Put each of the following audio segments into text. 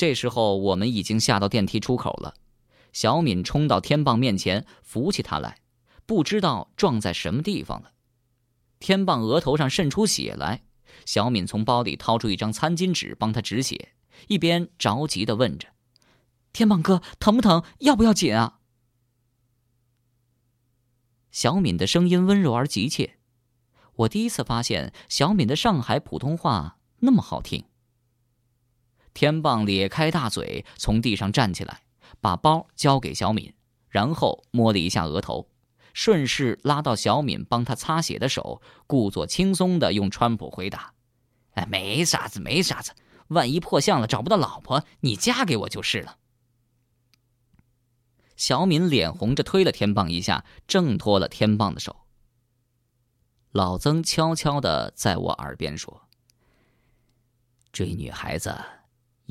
这时候我们已经下到电梯出口了，小敏冲到天棒面前扶起他来，不知道撞在什么地方了。天棒额头上渗出血来，小敏从包里掏出一张餐巾纸帮他止血，一边着急的问着：“天棒哥，疼不疼？要不要紧啊？”小敏的声音温柔而急切，我第一次发现小敏的上海普通话那么好听。天棒咧开大嘴，从地上站起来，把包交给小敏，然后摸了一下额头，顺势拉到小敏帮他擦血的手，故作轻松的用川普回答：“哎，没啥子，没啥子。万一破相了找不到老婆，你嫁给我就是了。”小敏脸红着推了天棒一下，挣脱了天棒的手。老曾悄悄的在我耳边说：“追女孩子。”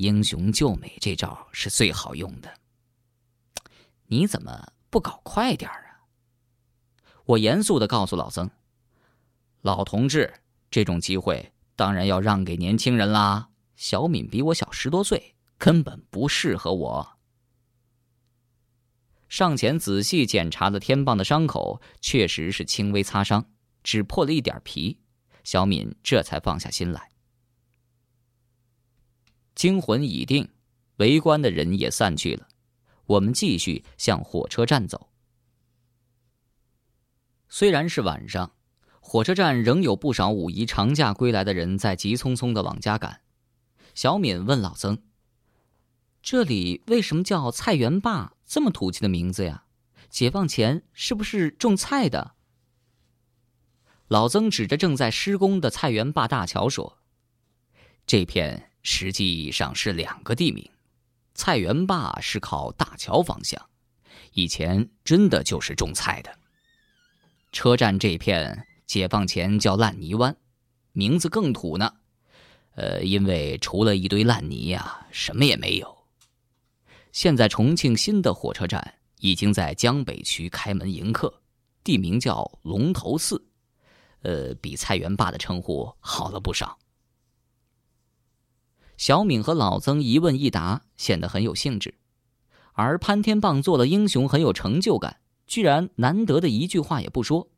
英雄救美这招是最好用的。你怎么不搞快点啊？我严肃的告诉老曾：“老同志，这种机会当然要让给年轻人啦。小敏比我小十多岁，根本不适合我。”上前仔细检查了天棒的伤口，确实是轻微擦伤，只破了一点皮。小敏这才放下心来。惊魂已定，围观的人也散去了。我们继续向火车站走。虽然是晚上，火车站仍有不少五一长假归来的人在急匆匆的往家赶。小敏问老曾：“这里为什么叫菜园坝？这么土气的名字呀？解放前是不是种菜的？”老曾指着正在施工的菜园坝大桥说：“这片。”实际上是两个地名，菜园坝是靠大桥方向，以前真的就是种菜的。车站这片解放前叫烂泥湾，名字更土呢。呃，因为除了一堆烂泥呀，什么也没有。现在重庆新的火车站已经在江北区开门迎客，地名叫龙头寺，呃，比菜园坝的称呼好了不少。小敏和老曾一问一答，显得很有兴致，而潘天棒做了英雄，很有成就感，居然难得的一句话也不说，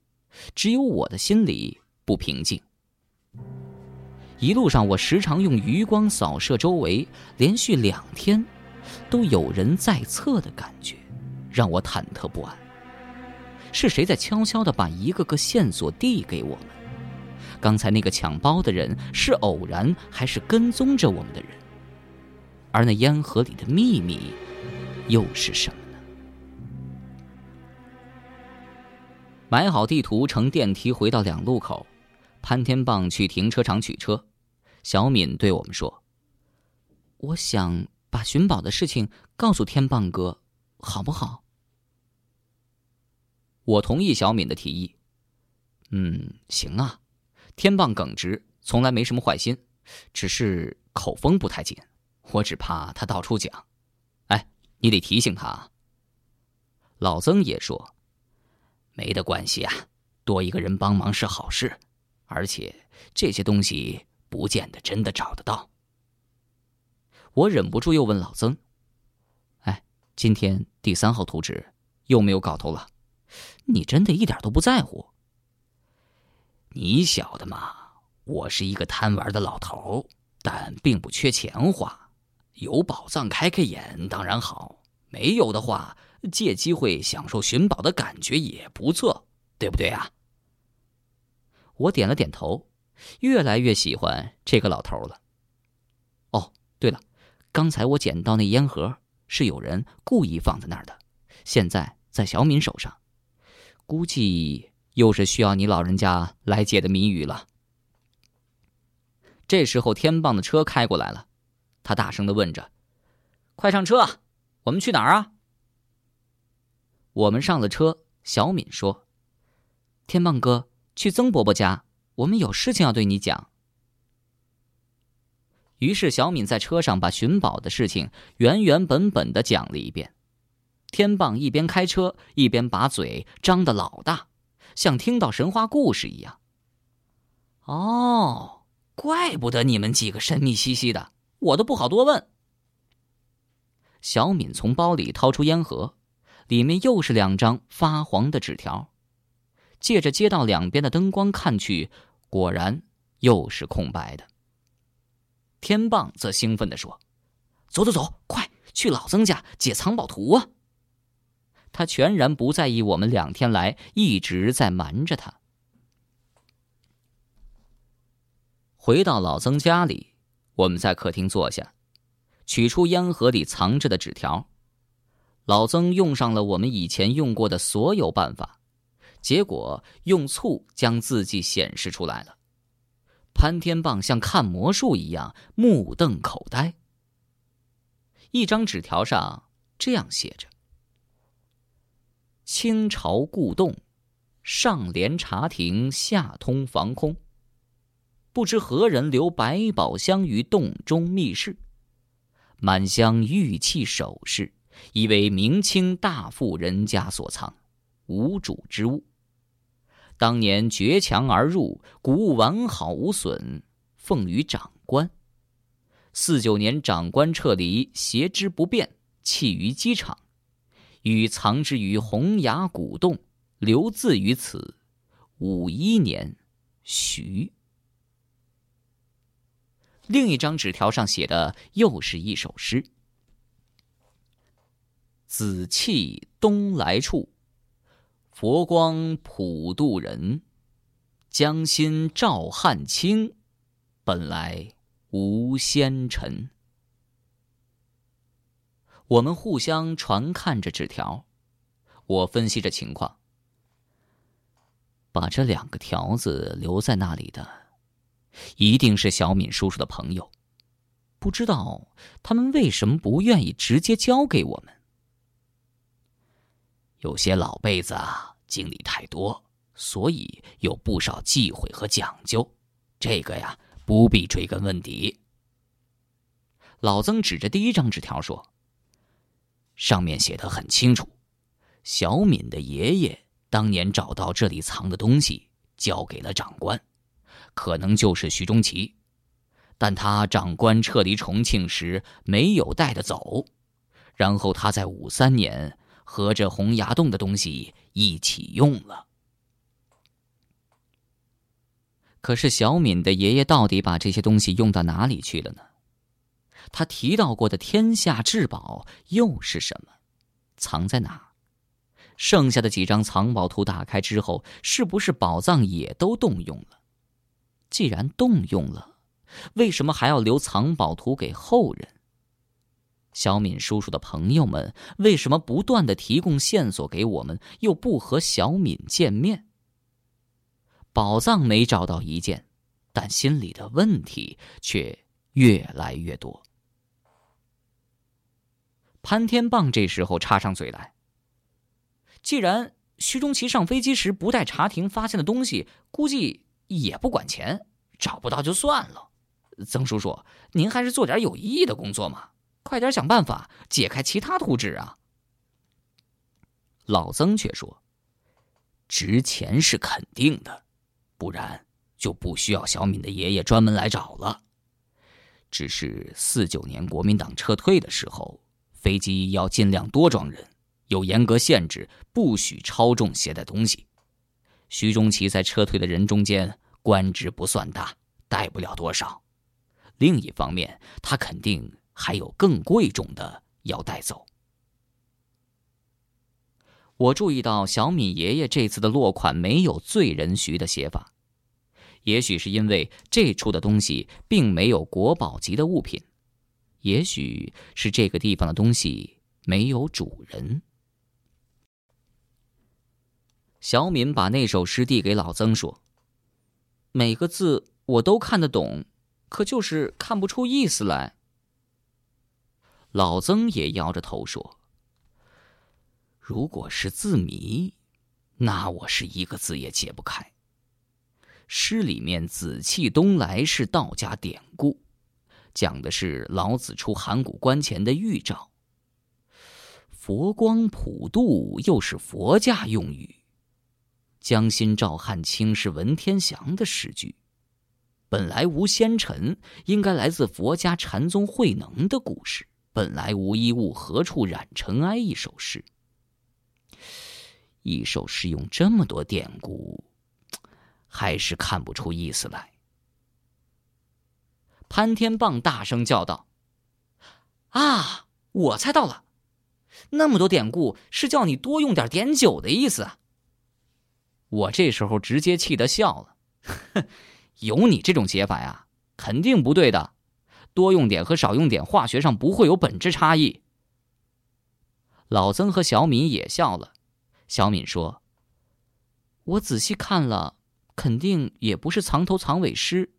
只有我的心里不平静。一路上，我时常用余光扫射周围，连续两天，都有人在侧的感觉，让我忐忑不安。是谁在悄悄的把一个个线索递给我们？刚才那个抢包的人是偶然还是跟踪着我们的人？而那烟盒里的秘密又是什么呢？买好地图，乘电梯回到两路口，潘天棒去停车场取车。小敏对我们说：“我想把寻宝的事情告诉天棒哥，好不好？”我同意小敏的提议。嗯，行啊。天棒耿直，从来没什么坏心，只是口风不太紧。我只怕他到处讲。哎，你得提醒他。老曾也说：“没的关系啊，多一个人帮忙是好事，而且这些东西不见得真的找得到。”我忍不住又问老曾：“哎，今天第三号图纸又没有搞头了？你真的一点都不在乎？”你晓得吗？我是一个贪玩的老头，但并不缺钱花。有宝藏开开眼当然好，没有的话，借机会享受寻宝的感觉也不错，对不对啊？我点了点头，越来越喜欢这个老头了。哦，对了，刚才我捡到那烟盒是有人故意放在那儿的，现在在小敏手上，估计。又是需要你老人家来解的谜语了。这时候，天棒的车开过来了，他大声的问着：“快上车，我们去哪儿啊？”我们上了车，小敏说：“天棒哥，去曾伯伯家，我们有事情要对你讲。”于是，小敏在车上把寻宝的事情原原本本的讲了一遍。天棒一边开车，一边把嘴张得老大。像听到神话故事一样。哦，怪不得你们几个神秘兮兮的，我都不好多问。小敏从包里掏出烟盒，里面又是两张发黄的纸条。借着街道两边的灯光看去，果然又是空白的。天棒则兴奋地说：“走走走，快去老曾家解藏宝图啊！”他全然不在意我们两天来一直在瞒着他。回到老曾家里，我们在客厅坐下，取出烟盒里藏着的纸条。老曾用上了我们以前用过的所有办法，结果用醋将字迹显示出来了。潘天棒像看魔术一样目瞪口呆。一张纸条上这样写着。清朝故洞，上连茶亭，下通防空。不知何人留百宝箱于洞中密室，满箱玉器首饰，以为明清大富人家所藏，无主之物。当年掘墙而入，古物完好无损，奉于长官。四九年，长官撤离，携之不便，弃于机场。与藏之于洪崖古洞，留字于此。五一年，徐。另一张纸条上写的又是一首诗：“紫气东来处，佛光普渡人。江心照汉青，本来无纤尘。”我们互相传看着纸条，我分析着情况。把这两个条子留在那里的，一定是小敏叔叔的朋友。不知道他们为什么不愿意直接交给我们？有些老辈子啊，经历太多，所以有不少忌讳和讲究。这个呀，不必追根问底。老曾指着第一张纸条说。上面写的很清楚，小敏的爷爷当年找到这里藏的东西，交给了长官，可能就是徐中奇，但他长官撤离重庆时没有带的走，然后他在五三年和这洪崖洞的东西一起用了。可是小敏的爷爷到底把这些东西用到哪里去了呢？他提到过的天下至宝又是什么？藏在哪？剩下的几张藏宝图打开之后，是不是宝藏也都动用了？既然动用了，为什么还要留藏宝图给后人？小敏叔叔的朋友们为什么不断的提供线索给我们，又不和小敏见面？宝藏没找到一件，但心里的问题却越来越多。潘天棒这时候插上嘴来：“既然徐中奇上飞机时不带查亭发现的东西，估计也不管钱，找不到就算了。曾叔叔，您还是做点有意义的工作嘛，快点想办法解开其他图纸啊。”老曾却说：“值钱是肯定的，不然就不需要小敏的爷爷专门来找了。只是四九年国民党撤退的时候。”飞机要尽量多装人，有严格限制，不许超重携带东西。徐中奇在撤退的人中间，官职不算大，带不了多少。另一方面，他肯定还有更贵重的要带走。我注意到小敏爷爷这次的落款没有“罪人徐”的写法，也许是因为这处的东西并没有国宝级的物品。也许是这个地方的东西没有主人。小敏把那首诗递给老曾说：“每个字我都看得懂，可就是看不出意思来。”老曾也摇着头说：“如果是字谜，那我是一个字也解不开。诗里面‘紫气东来’是道家典故。”讲的是老子出函谷关前的预兆。佛光普渡又是佛家用语。江心照汗青是文天祥的诗句。本来无仙尘，应该来自佛家禅宗慧能的故事。本来无一物，何处染尘埃？一首诗，一首诗用这么多典故，还是看不出意思来。潘天棒大声叫道：“啊，我猜到了，那么多典故是叫你多用点碘酒的意思。”我这时候直接气得笑了，有你这种解法呀，肯定不对的。多用点和少用点，化学上不会有本质差异。老曾和小敏也笑了。小敏说：“我仔细看了，肯定也不是藏头藏尾诗。”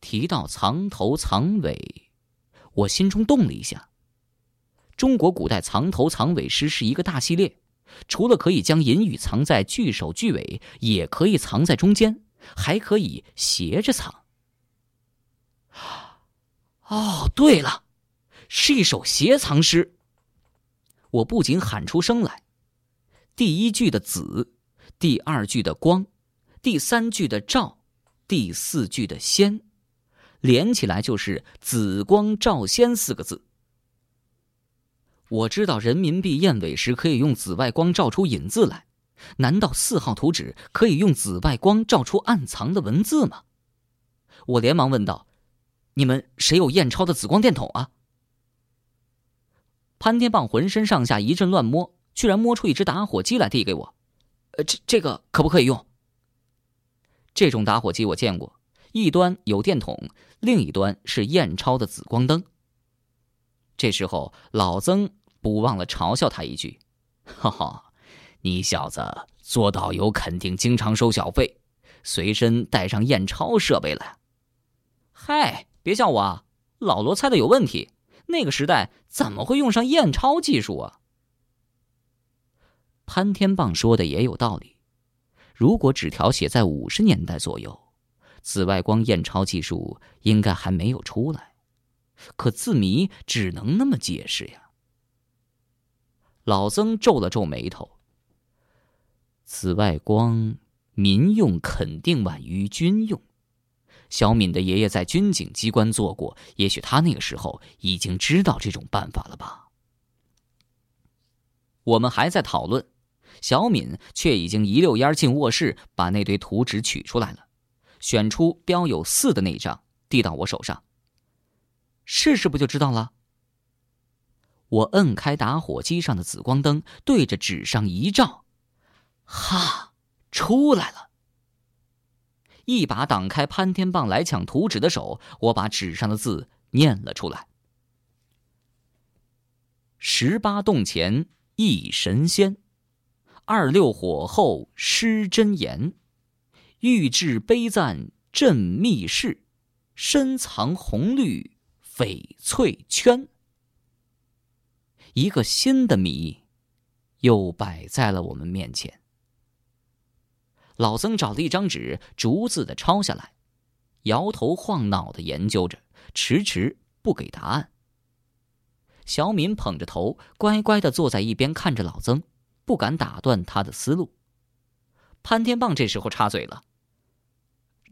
提到藏头藏尾，我心中动了一下。中国古代藏头藏尾诗是一个大系列，除了可以将隐语藏在句首句尾，也可以藏在中间，还可以斜着藏。哦，对了，是一首斜藏诗。我不仅喊出声来，第一句的“紫”，第二句的“光”，第三句的“照”，第四句的“仙”，连起来就是“紫光照仙”四个字。我知道人民币验尾时可以用紫外光照出引字来，难道四号图纸可以用紫外光照出暗藏的文字吗？我连忙问道。你们谁有验钞的紫光电筒啊？潘天棒浑身上下一阵乱摸，居然摸出一只打火机来递给我。呃，这这个可不可以用？这种打火机我见过，一端有电筒，另一端是验钞的紫光灯。这时候老曾不忘了嘲笑他一句：“哈哈，你小子做导游肯定经常收小费，随身带上验钞设备了。”嗨。别笑我啊！老罗猜的有问题。那个时代怎么会用上验钞技术啊？潘天棒说的也有道理。如果纸条写在五十年代左右，紫外光验钞技术应该还没有出来。可字谜只能那么解释呀。老曾皱了皱眉头。紫外光，民用肯定晚于军用。小敏的爷爷在军警机关做过，也许他那个时候已经知道这种办法了吧？我们还在讨论，小敏却已经一溜烟进卧室，把那堆图纸取出来了，选出标有四的那张，递到我手上。试试不就知道了？我摁开打火机上的紫光灯，对着纸上一照，哈，出来了。一把挡开潘天棒来抢图纸的手，我把纸上的字念了出来：“十八洞前一神仙，二六火候施真言，玉质悲赞镇密室，深藏红绿翡翠圈。”一个新的谜，又摆在了我们面前。老曾找了一张纸，逐字的抄下来，摇头晃脑的研究着，迟迟不给答案。小敏捧着头，乖乖的坐在一边看着老曾，不敢打断他的思路。潘天棒这时候插嘴了：“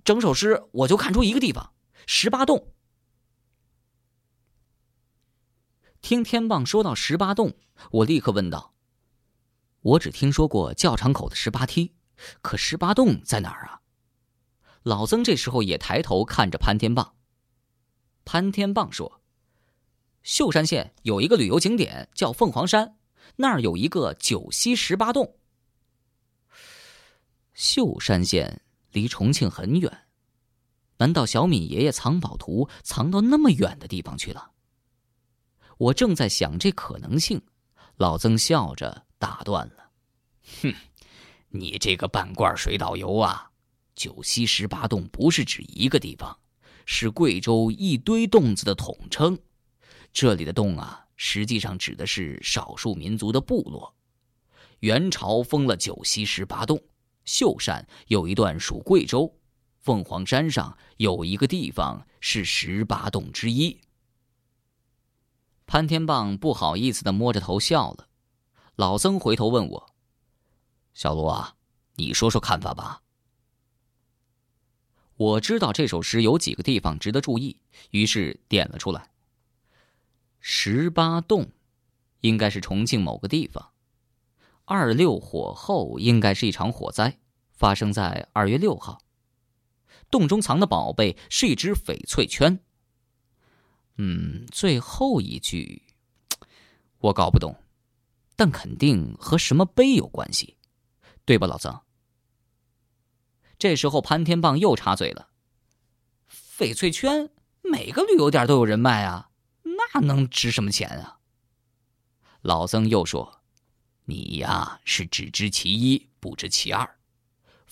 整首诗我就看出一个地方，十八洞。”听天棒说到十八洞，我立刻问道：“我只听说过教场口的十八梯。”可十八洞在哪儿啊？老曾这时候也抬头看着潘天棒。潘天棒说：“秀山县有一个旅游景点叫凤凰山，那儿有一个九溪十八洞。”秀山县离重庆很远，难道小敏爷爷藏宝图藏到那么远的地方去了？我正在想这可能性，老曾笑着打断了：“哼。”你这个半罐水导游啊！九溪十八洞不是指一个地方，是贵州一堆洞子的统称。这里的洞啊，实际上指的是少数民族的部落。元朝封了九溪十八洞，秀山有一段属贵州，凤凰山上有一个地方是十八洞之一。潘天棒不好意思的摸着头笑了。老曾回头问我。小罗啊，你说说看法吧。我知道这首诗有几个地方值得注意，于是点了出来。十八洞，应该是重庆某个地方。二六火后，应该是一场火灾，发生在二月六号。洞中藏的宝贝是一只翡翠圈。嗯，最后一句 我搞不懂，但肯定和什么碑有关系，对吧，老曾？这时候潘天棒又插嘴了：“翡翠圈，每个旅游点都有人卖啊，那能值什么钱啊？”老曾又说。你呀，是只知其一，不知其二。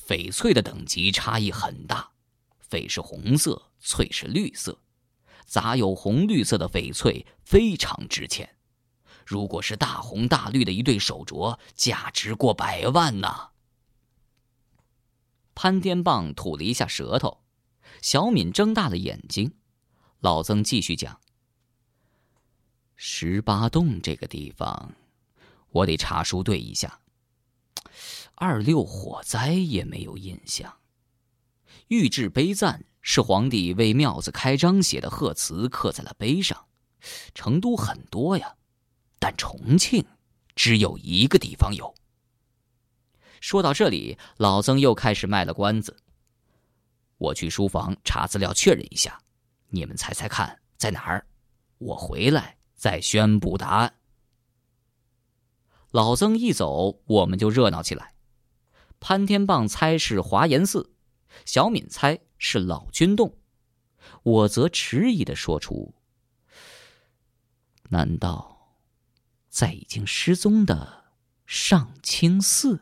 翡翠的等级差异很大，翡是红色，翠是绿色，杂有红绿色的翡翠非常值钱。如果是大红大绿的一对手镯，价值过百万呢。潘天棒吐了一下舌头，小敏睁大了眼睛。老曾继续讲：十八洞这个地方。我得查书对一下。二六火灾也没有印象。御制碑赞是皇帝为庙子开张写的贺词，刻在了碑上。成都很多呀，但重庆只有一个地方有。说到这里，老曾又开始卖了关子。我去书房查资料确认一下，你们猜猜看在哪儿？我回来再宣布答案。老曾一走，我们就热闹起来。潘天棒猜是华严寺，小敏猜是老君洞，我则迟疑的说出：“难道在已经失踪的上清寺？”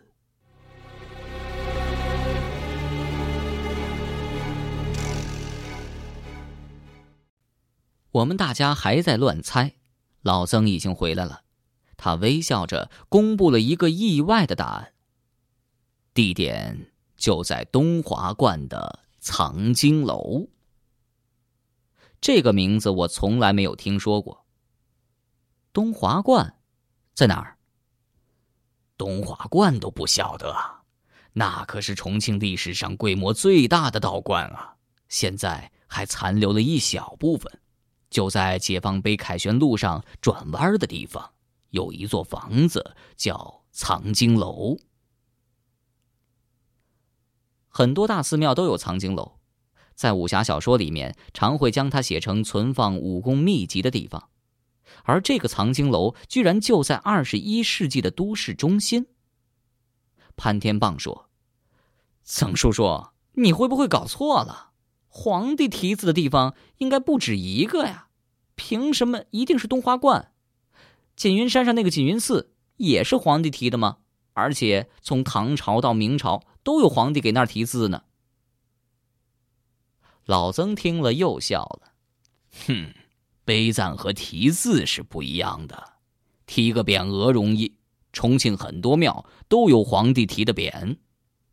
我们大家还在乱猜，老曾已经回来了。他微笑着公布了一个意外的答案。地点就在东华观的藏经楼。这个名字我从来没有听说过。东华观在哪儿？东华观都不晓得啊，那可是重庆历史上规模最大的道观啊！现在还残留了一小部分，就在解放碑凯旋路上转弯的地方。有一座房子叫藏经楼，很多大寺庙都有藏经楼，在武侠小说里面常会将它写成存放武功秘籍的地方，而这个藏经楼居然就在二十一世纪的都市中心。潘天棒说：“曾叔叔，你会不会搞错了？皇帝题字的地方应该不止一个呀，凭什么一定是东华观？”锦云山上那个锦云寺也是皇帝题的吗？而且从唐朝到明朝都有皇帝给那儿题字呢。老曾听了又笑了，哼，碑赞和题字是不一样的。题个匾额容易，重庆很多庙都有皇帝题的匾，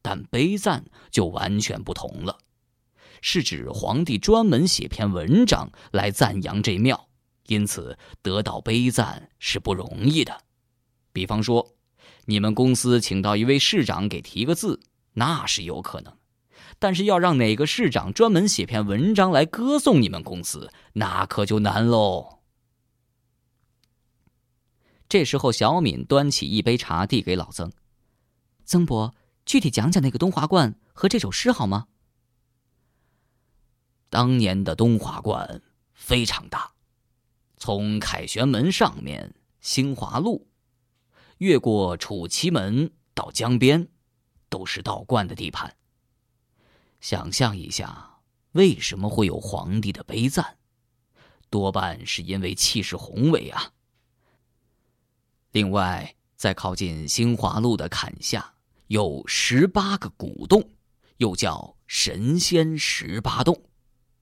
但碑赞就完全不同了，是指皇帝专门写篇文章来赞扬这庙。因此，得到碑赞是不容易的。比方说，你们公司请到一位市长给提个字，那是有可能；但是要让哪个市长专门写篇文章来歌颂你们公司，那可就难喽。这时候，小敏端起一杯茶递给老曾：“曾伯，具体讲讲那个东华观和这首诗好吗？”当年的东华观非常大。从凯旋门上面兴华路，越过楚奇门到江边，都是道观的地盘。想象一下，为什么会有皇帝的碑赞？多半是因为气势宏伟啊。另外，在靠近新华路的坎下有十八个古洞，又叫神仙十八洞，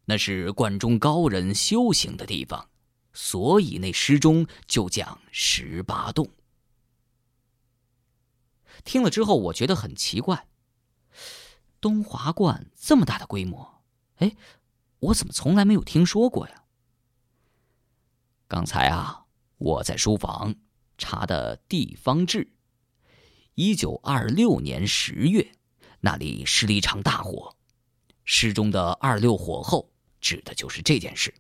那是观中高人修行的地方。所以那诗中就讲十八洞。听了之后，我觉得很奇怪。东华观这么大的规模，哎，我怎么从来没有听说过呀？刚才啊，我在书房查的地方志，一九二六年十月，那里失了一场大火，诗中的“二六火后”指的就是这件事。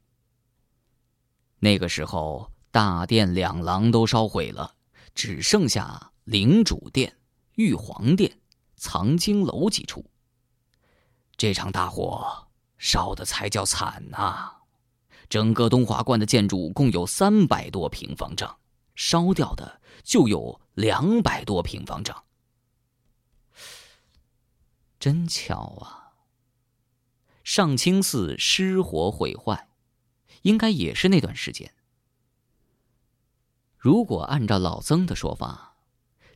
那个时候，大殿两廊都烧毁了，只剩下灵主殿、玉皇殿、藏经楼几处。这场大火烧的才叫惨呐！整个东华观的建筑共有三百多平方丈，烧掉的就有两百多平方丈。真巧啊！上清寺失火毁坏，应该也是那段时间。如果按照老曾的说法，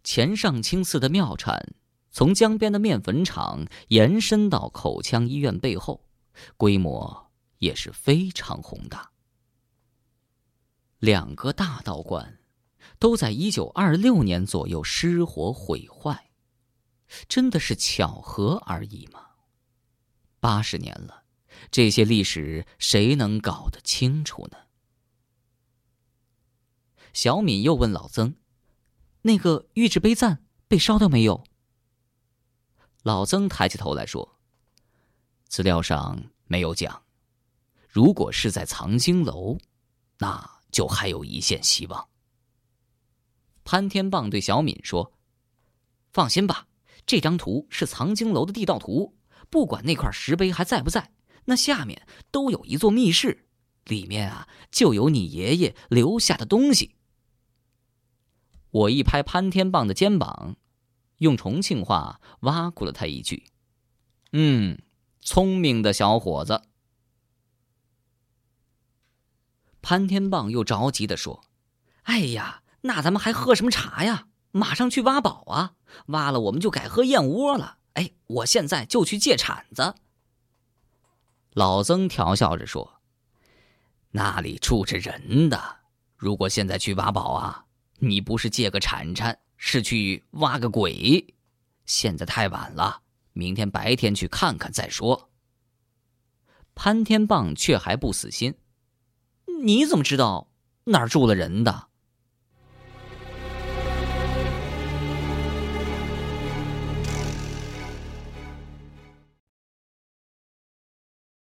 前上清寺的庙产从江边的面粉厂延伸到口腔医院背后，规模也是非常宏大。两个大道观都在一九二六年左右失火毁坏，真的是巧合而已吗？八十年了，这些历史谁能搞得清楚呢？小敏又问老曾：“那个玉质碑赞被烧掉没有？”老曾抬起头来说：“资料上没有讲。如果是在藏经楼，那就还有一线希望。”潘天棒对小敏说：“放心吧，这张图是藏经楼的地道图，不管那块石碑还在不在，那下面都有一座密室，里面啊就有你爷爷留下的东西。”我一拍潘天棒的肩膀，用重庆话挖苦了他一句：“嗯，聪明的小伙子。”潘天棒又着急的说：“哎呀，那咱们还喝什么茶呀？马上去挖宝啊！挖了我们就改喝燕窝了。哎，我现在就去借铲子。”老曾调笑着说：“那里住着人的，如果现在去挖宝啊。”你不是借个铲铲，是去挖个鬼。现在太晚了，明天白天去看看再说。潘天棒却还不死心，你怎么知道哪儿住了人的？